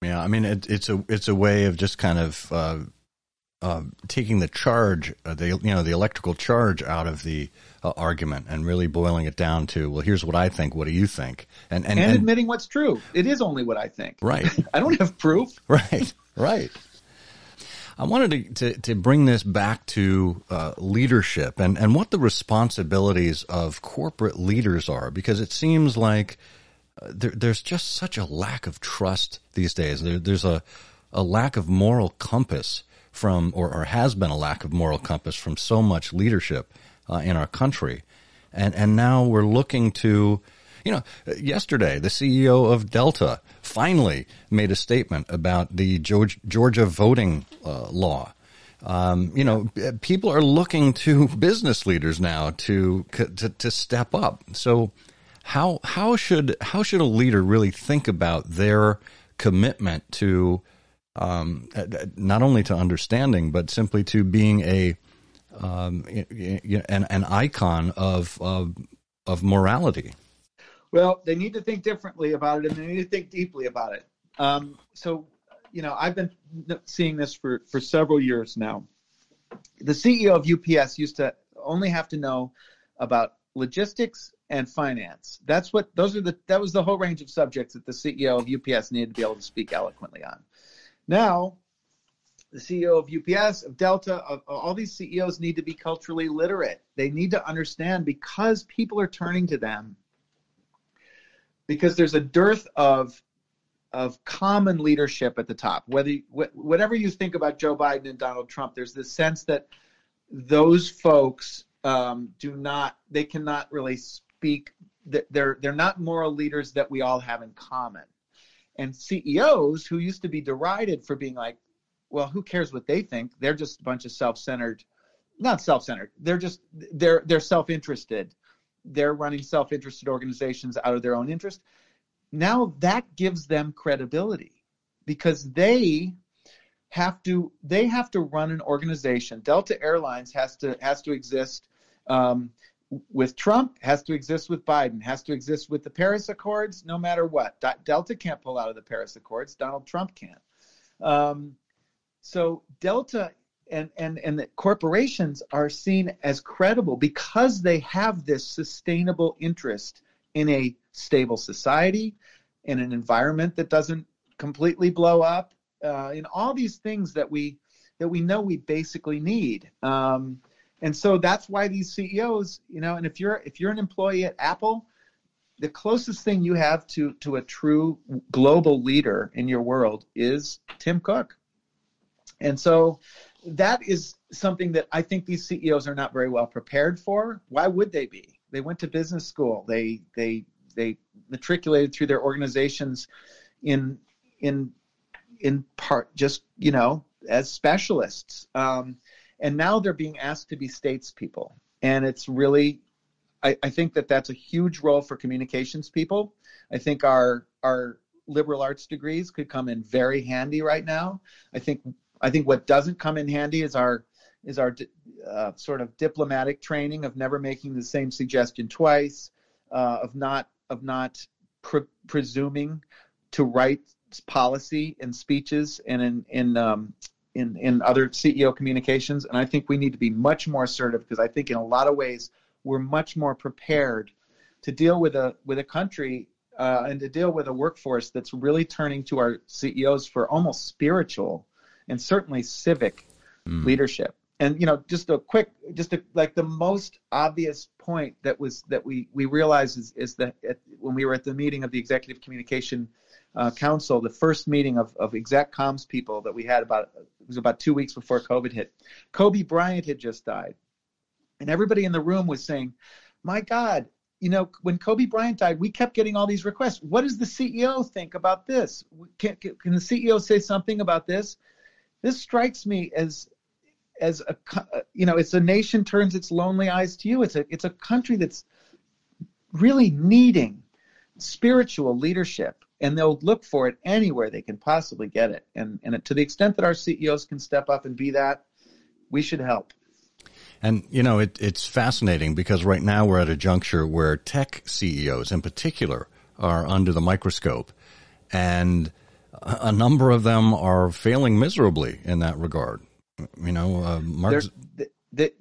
yeah. I mean, it, it's a it's a way of just kind of uh, uh, taking the charge, uh, the you know the electrical charge out of the uh, argument and really boiling it down to well, here's what I think. What do you think? And and, and, and admitting what's true. It is only what I think. Right. I don't have proof. Right. Right. I wanted to, to, to, bring this back to uh, leadership and, and what the responsibilities of corporate leaders are, because it seems like uh, there, there's just such a lack of trust these days. There, there's a, a lack of moral compass from, or, or has been a lack of moral compass from so much leadership uh, in our country. And, and now we're looking to, you know, yesterday the CEO of Delta finally made a statement about the Georgia voting uh, law. Um, you know, people are looking to business leaders now to, to to step up. So, how how should how should a leader really think about their commitment to um, not only to understanding but simply to being a um, an, an icon of, of, of morality. Well, they need to think differently about it, and they need to think deeply about it. Um, so, you know, I've been seeing this for for several years now. The CEO of UPS used to only have to know about logistics and finance. That's what those are the that was the whole range of subjects that the CEO of UPS needed to be able to speak eloquently on. Now the CEO of UPS, of Delta, of, of all these CEOs need to be culturally literate. They need to understand because people are turning to them because there's a dearth of of common leadership at the top. Whether whatever you think about Joe Biden and Donald Trump, there's this sense that those folks um, do not, they cannot really speak. They're they're not moral leaders that we all have in common. And CEOs who used to be derided for being like, well, who cares what they think? They're just a bunch of self-centered, not self-centered. They're just they're they're self-interested. They're running self-interested organizations out of their own interest. Now that gives them credibility because they have to they have to run an organization. Delta Airlines has to has to exist um, with Trump, has to exist with Biden, has to exist with the Paris Accords. No matter what, Delta can't pull out of the Paris Accords. Donald Trump can. Um, so Delta and, and, and the corporations are seen as credible because they have this sustainable interest in a stable society, in an environment that doesn't completely blow up, uh, in all these things that we that we know we basically need. Um, and so that's why these CEOs, you know, and if you're if you're an employee at Apple, the closest thing you have to to a true global leader in your world is Tim Cook. And so that is something that I think these CEOs are not very well prepared for. Why would they be? They went to business school. They they they matriculated through their organizations in in in part just you know as specialists. Um, and now they're being asked to be statespeople, and it's really I, I think that that's a huge role for communications people. I think our our liberal arts degrees could come in very handy right now. I think I think what doesn't come in handy is our is our uh, sort of diplomatic training of never making the same suggestion twice, uh, of not of not pre- presuming to write policy in speeches and in in um, in in other CEO communications. And I think we need to be much more assertive because I think in a lot of ways we're much more prepared to deal with a with a country uh, and to deal with a workforce that's really turning to our CEOs for almost spiritual and certainly civic mm. leadership. And you know, just a quick, just a, like the most obvious point that was that we we realized is, is that at, when we were at the meeting of the Executive Communication uh, Council, the first meeting of of exec comms people that we had about it was about two weeks before COVID hit. Kobe Bryant had just died, and everybody in the room was saying, "My God, you know, when Kobe Bryant died, we kept getting all these requests. What does the CEO think about this? Can, can, the CEO say something about this? This strikes me as as a you know, it's a nation turns its lonely eyes to you. It's a it's a country that's really needing spiritual leadership and they'll look for it anywhere they can possibly get it. And and to the extent that our CEOs can step up and be that, we should help. And you know, it, it's fascinating because right now we're at a juncture where tech CEOs, in particular, are under the microscope, and a number of them are failing miserably in that regard. You know, uh, Mark. it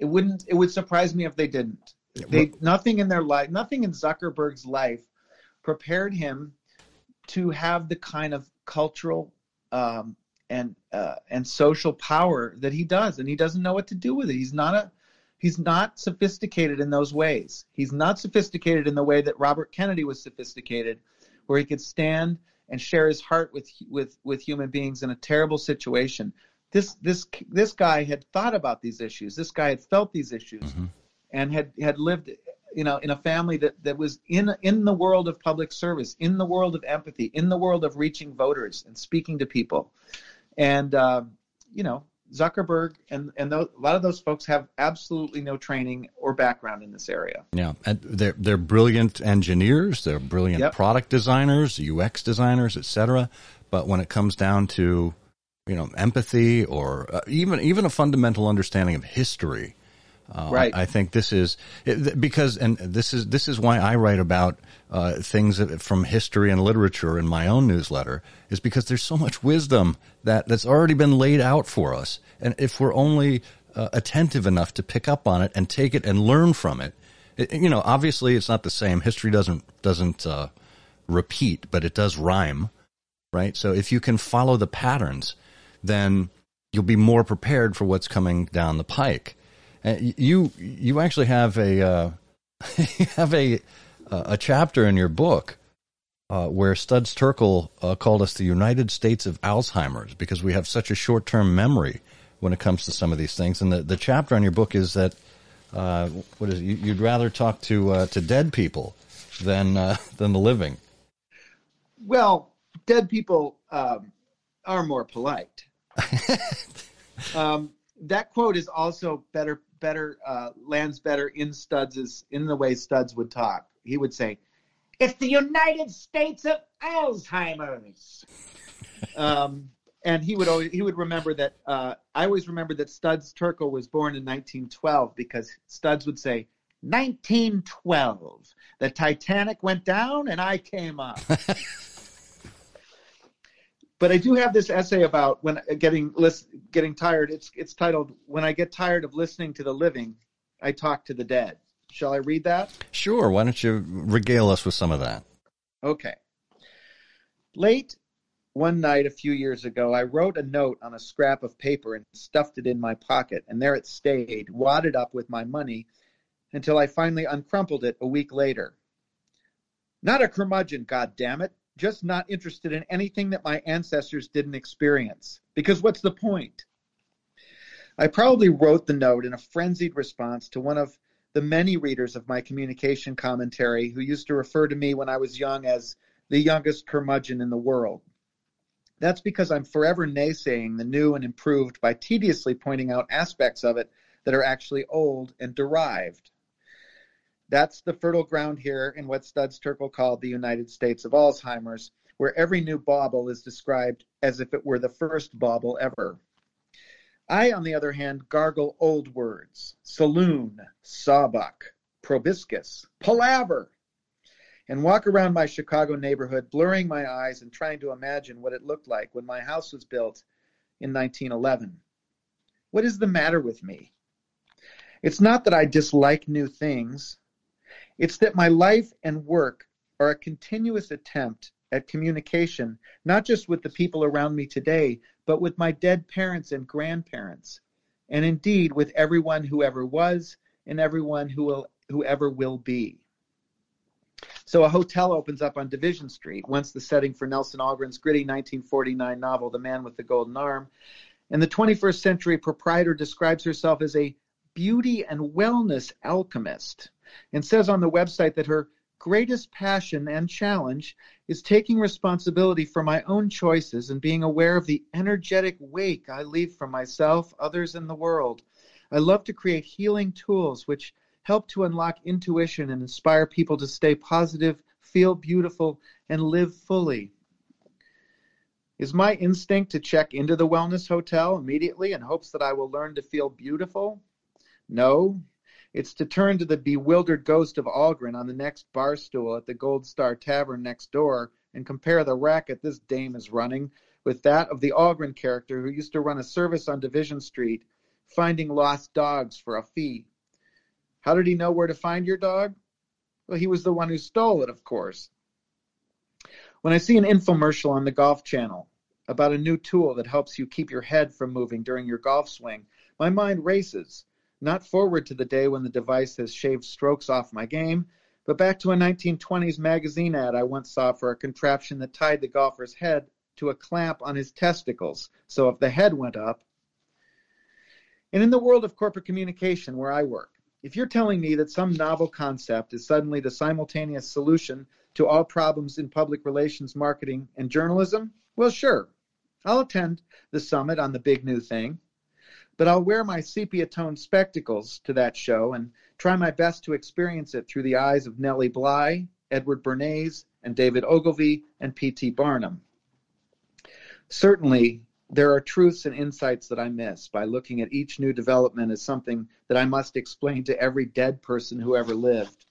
wouldn't. It would surprise me if they didn't. They nothing in their life, nothing in Zuckerberg's life, prepared him to have the kind of cultural um, and uh, and social power that he does, and he doesn't know what to do with it. He's not a he's not sophisticated in those ways. He's not sophisticated in the way that Robert Kennedy was sophisticated, where he could stand and share his heart with with with human beings in a terrible situation. This this this guy had thought about these issues. This guy had felt these issues, mm-hmm. and had had lived, you know, in a family that that was in in the world of public service, in the world of empathy, in the world of reaching voters and speaking to people, and uh, you know, Zuckerberg and and a lot of those folks have absolutely no training or background in this area. Yeah, and they're they're brilliant engineers, they're brilliant yep. product designers, UX designers, etc. But when it comes down to you know empathy or uh, even even a fundamental understanding of history, uh, right. I, I, think this is because, and this is this is why I write about uh, things from history and literature in my own newsletter, is because there's so much wisdom that that's already been laid out for us, and if we're only uh, attentive enough to pick up on it and take it and learn from it, it you know, obviously it's not the same. History doesn't doesn't uh, repeat, but it does rhyme, right? So if you can follow the patterns, then you'll be more prepared for what's coming down the pike. Uh, you you actually have a uh, have a a chapter in your book uh, where Studs Terkel uh, called us the United States of Alzheimer's because we have such a short term memory when it comes to some of these things. And the, the chapter on your book is that uh, what is it? you'd rather talk to uh, to dead people than than the living. Well, dead people um, are more polite. um, that quote is also better better uh, lands better in Studs in the way Studs would talk. He would say, "It's the United States of Alzheimer's," um, and he would always he would remember that. Uh, I always remember that Studs Terkel was born in 1912 because Studs would say. 1912. The Titanic went down and I came up. but I do have this essay about when uh, getting list, getting tired. It's it's titled "When I Get Tired of Listening to the Living, I Talk to the Dead." Shall I read that? Sure. Why don't you regale us with some of that? Okay. Late one night a few years ago, I wrote a note on a scrap of paper and stuffed it in my pocket, and there it stayed, wadded up with my money, until I finally uncrumpled it a week later. Not a curmudgeon, God damn it! Just not interested in anything that my ancestors didn't experience. Because what's the point? I probably wrote the note in a frenzied response to one of the many readers of my communication commentary who used to refer to me when I was young as the youngest curmudgeon in the world. That's because I'm forever naysaying the new and improved by tediously pointing out aspects of it that are actually old and derived. That's the fertile ground here in what Studs Terkel called the United States of Alzheimer's, where every new bauble is described as if it were the first bauble ever. I, on the other hand, gargle old words saloon, sawbuck, proboscis, palaver, and walk around my Chicago neighborhood, blurring my eyes and trying to imagine what it looked like when my house was built in 1911. What is the matter with me? It's not that I dislike new things, it's that my life and work are a continuous attempt at communication, not just with the people around me today, but with my dead parents and grandparents, and indeed with everyone who ever was and everyone who will who ever will be. So a hotel opens up on Division Street, once the setting for Nelson Algren's gritty 1949 novel The Man with the Golden Arm, and the 21st century proprietor describes herself as a beauty and wellness alchemist and says on the website that her greatest passion and challenge is taking responsibility for my own choices and being aware of the energetic wake I leave for myself, others, and the world. I love to create healing tools which help to unlock intuition and inspire people to stay positive, feel beautiful, and live fully. Is my instinct to check into the wellness hotel immediately in hopes that I will learn to feel beautiful? No, it's to turn to the bewildered ghost of Algren on the next bar stool at the Gold Star Tavern next door and compare the racket this dame is running with that of the Algren character who used to run a service on Division Street, finding lost dogs for a fee. How did he know where to find your dog? Well, he was the one who stole it, of course. When I see an infomercial on the Golf Channel about a new tool that helps you keep your head from moving during your golf swing, my mind races not forward to the day when the device has shaved strokes off my game, but back to a 1920s magazine ad I once saw for a contraption that tied the golfer's head to a clamp on his testicles, so if the head went up. And in the world of corporate communication where I work, if you're telling me that some novel concept is suddenly the simultaneous solution to all problems in public relations, marketing, and journalism, well, sure. I'll attend the summit on the big new thing but I'll wear my sepia toned spectacles to that show and try my best to experience it through the eyes of Nellie Bly, Edward Bernays, and David Ogilvy and P.T. Barnum. Certainly, there are truths and insights that I miss by looking at each new development as something that I must explain to every dead person who ever lived.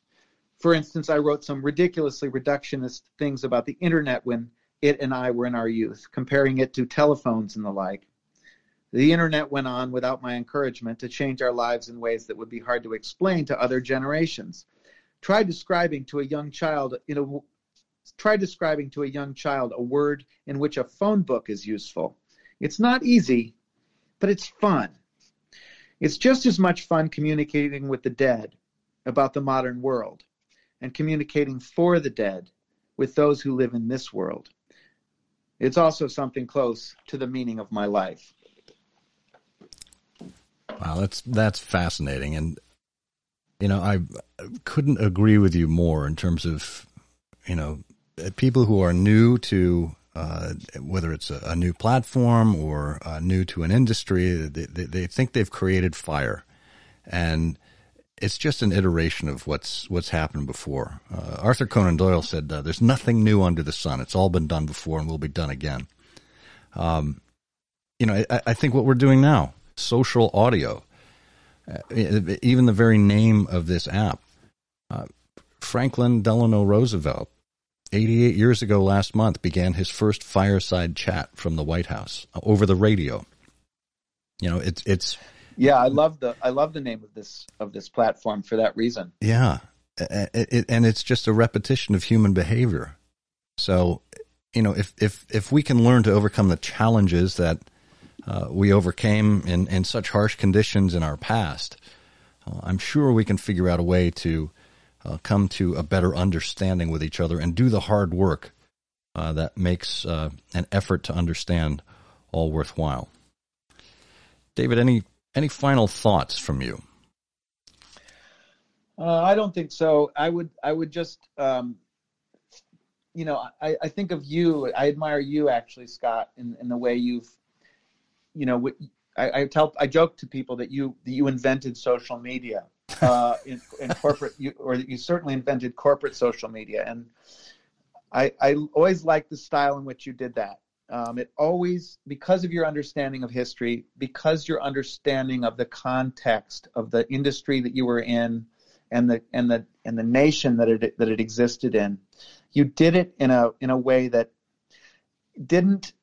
For instance, I wrote some ridiculously reductionist things about the internet when it and I were in our youth, comparing it to telephones and the like. The internet went on without my encouragement to change our lives in ways that would be hard to explain to other generations. Try describing to a young child in a try describing to a young child a word in which a phone book is useful. It's not easy, but it's fun. It's just as much fun communicating with the dead about the modern world and communicating for the dead with those who live in this world. It's also something close to the meaning of my life. Wow, that's that's fascinating, and you know I couldn't agree with you more in terms of you know people who are new to uh, whether it's a, a, new platform or uh, new to an industry, they, they, they, think they've created fire, and it's just an iteration of what's what's happened before. Uh, Arthur Conan Doyle said, uh, "There's nothing new under the sun. It's all been done before and will be done again." Um, you know, I, I think what we're doing now social audio. Uh, even the very name of this app. Uh, Franklin Delano Roosevelt, 88 years ago last month, began his first fireside chat from the White House uh, over the radio. You know, it's it's. Yeah, I love the I love the name of this of this platform for that reason. Yeah, it, it, and it's just a repetition of human behavior. So you know, if if if we can learn to overcome the challenges that uh, we overcame in in such harsh conditions in our past, uh, I'm sure we can figure out a way to uh, come to a better understanding with each other and do the hard work uh, that makes uh, an effort to understand all worthwhile. David, any any final thoughts from you? Uh, I don't think so. I would I would just um, you know I, I think of you. I admire you actually, Scott, in, in the way you've you know I, I tell I joke to people that you that you invented social media uh, in, in corporate you, or you certainly invented corporate social media and I, I always liked the style in which you did that. Um, it always, because of your understanding of history, because your understanding of the context of the industry that you were in, and the and the and the nation that it that it existed in, you did it in a in a way that didn't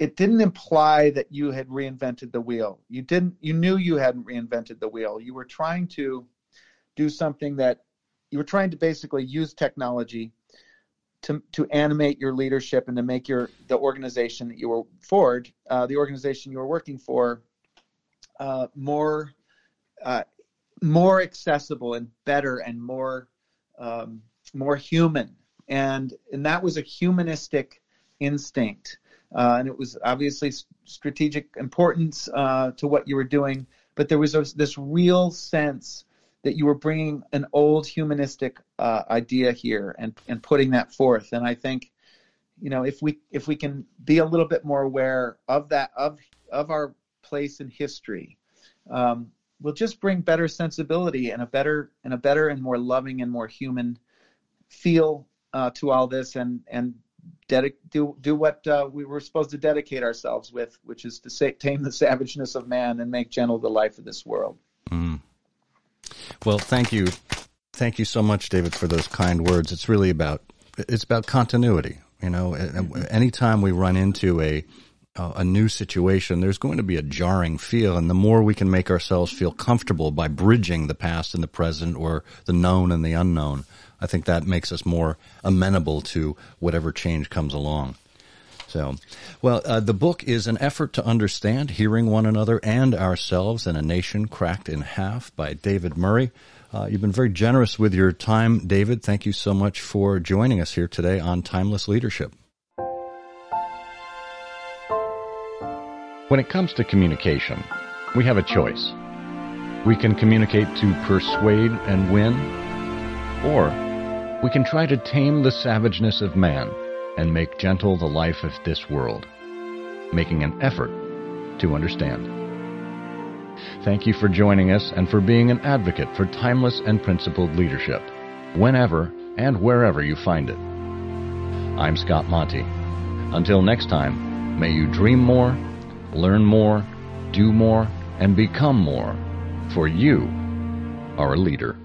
it didn't imply that you had reinvented the wheel. You didn't you knew you hadn't reinvented the wheel. You were trying to do something that you were trying to basically use technology to to animate your leadership and to make your the organization that you were forward, uh, the organization you were working for, uh, more uh, more accessible and better and more um, more human. And and that was a humanistic instinct, uh, and it was obviously strategic importance uh, to what you were doing. But there was this real sense that you were bringing an old humanistic uh, idea here and and putting that forth. And I think, you know, if we if we can be a little bit more aware of that of of our place in history, um, we'll just bring better sensibility and a better and a better and more loving and more human feel uh, to all this and and dedic- do do what uh, we were supposed to dedicate ourselves with, which is to say, tame the savageness of man and make gentle the life of this world. Mm. Well, thank you. Thank you so much, David, for those kind words. It's really about, it's about continuity. You know, mm-hmm. anytime we run into a, a new situation, there's going to be a jarring feel. And the more we can make ourselves feel comfortable by bridging the past and the present or the known and the unknown, I think that makes us more amenable to whatever change comes along. So, well, uh, the book is an effort to understand hearing one another and ourselves in a nation cracked in half by David Murray. Uh, you've been very generous with your time, David. Thank you so much for joining us here today on Timeless Leadership. When it comes to communication, we have a choice. We can communicate to persuade and win, or we can try to tame the savageness of man and make gentle the life of this world, making an effort to understand. Thank you for joining us and for being an advocate for timeless and principled leadership, whenever and wherever you find it. I'm Scott Monty. Until next time, may you dream more, learn more, do more, and become more, for you are a leader.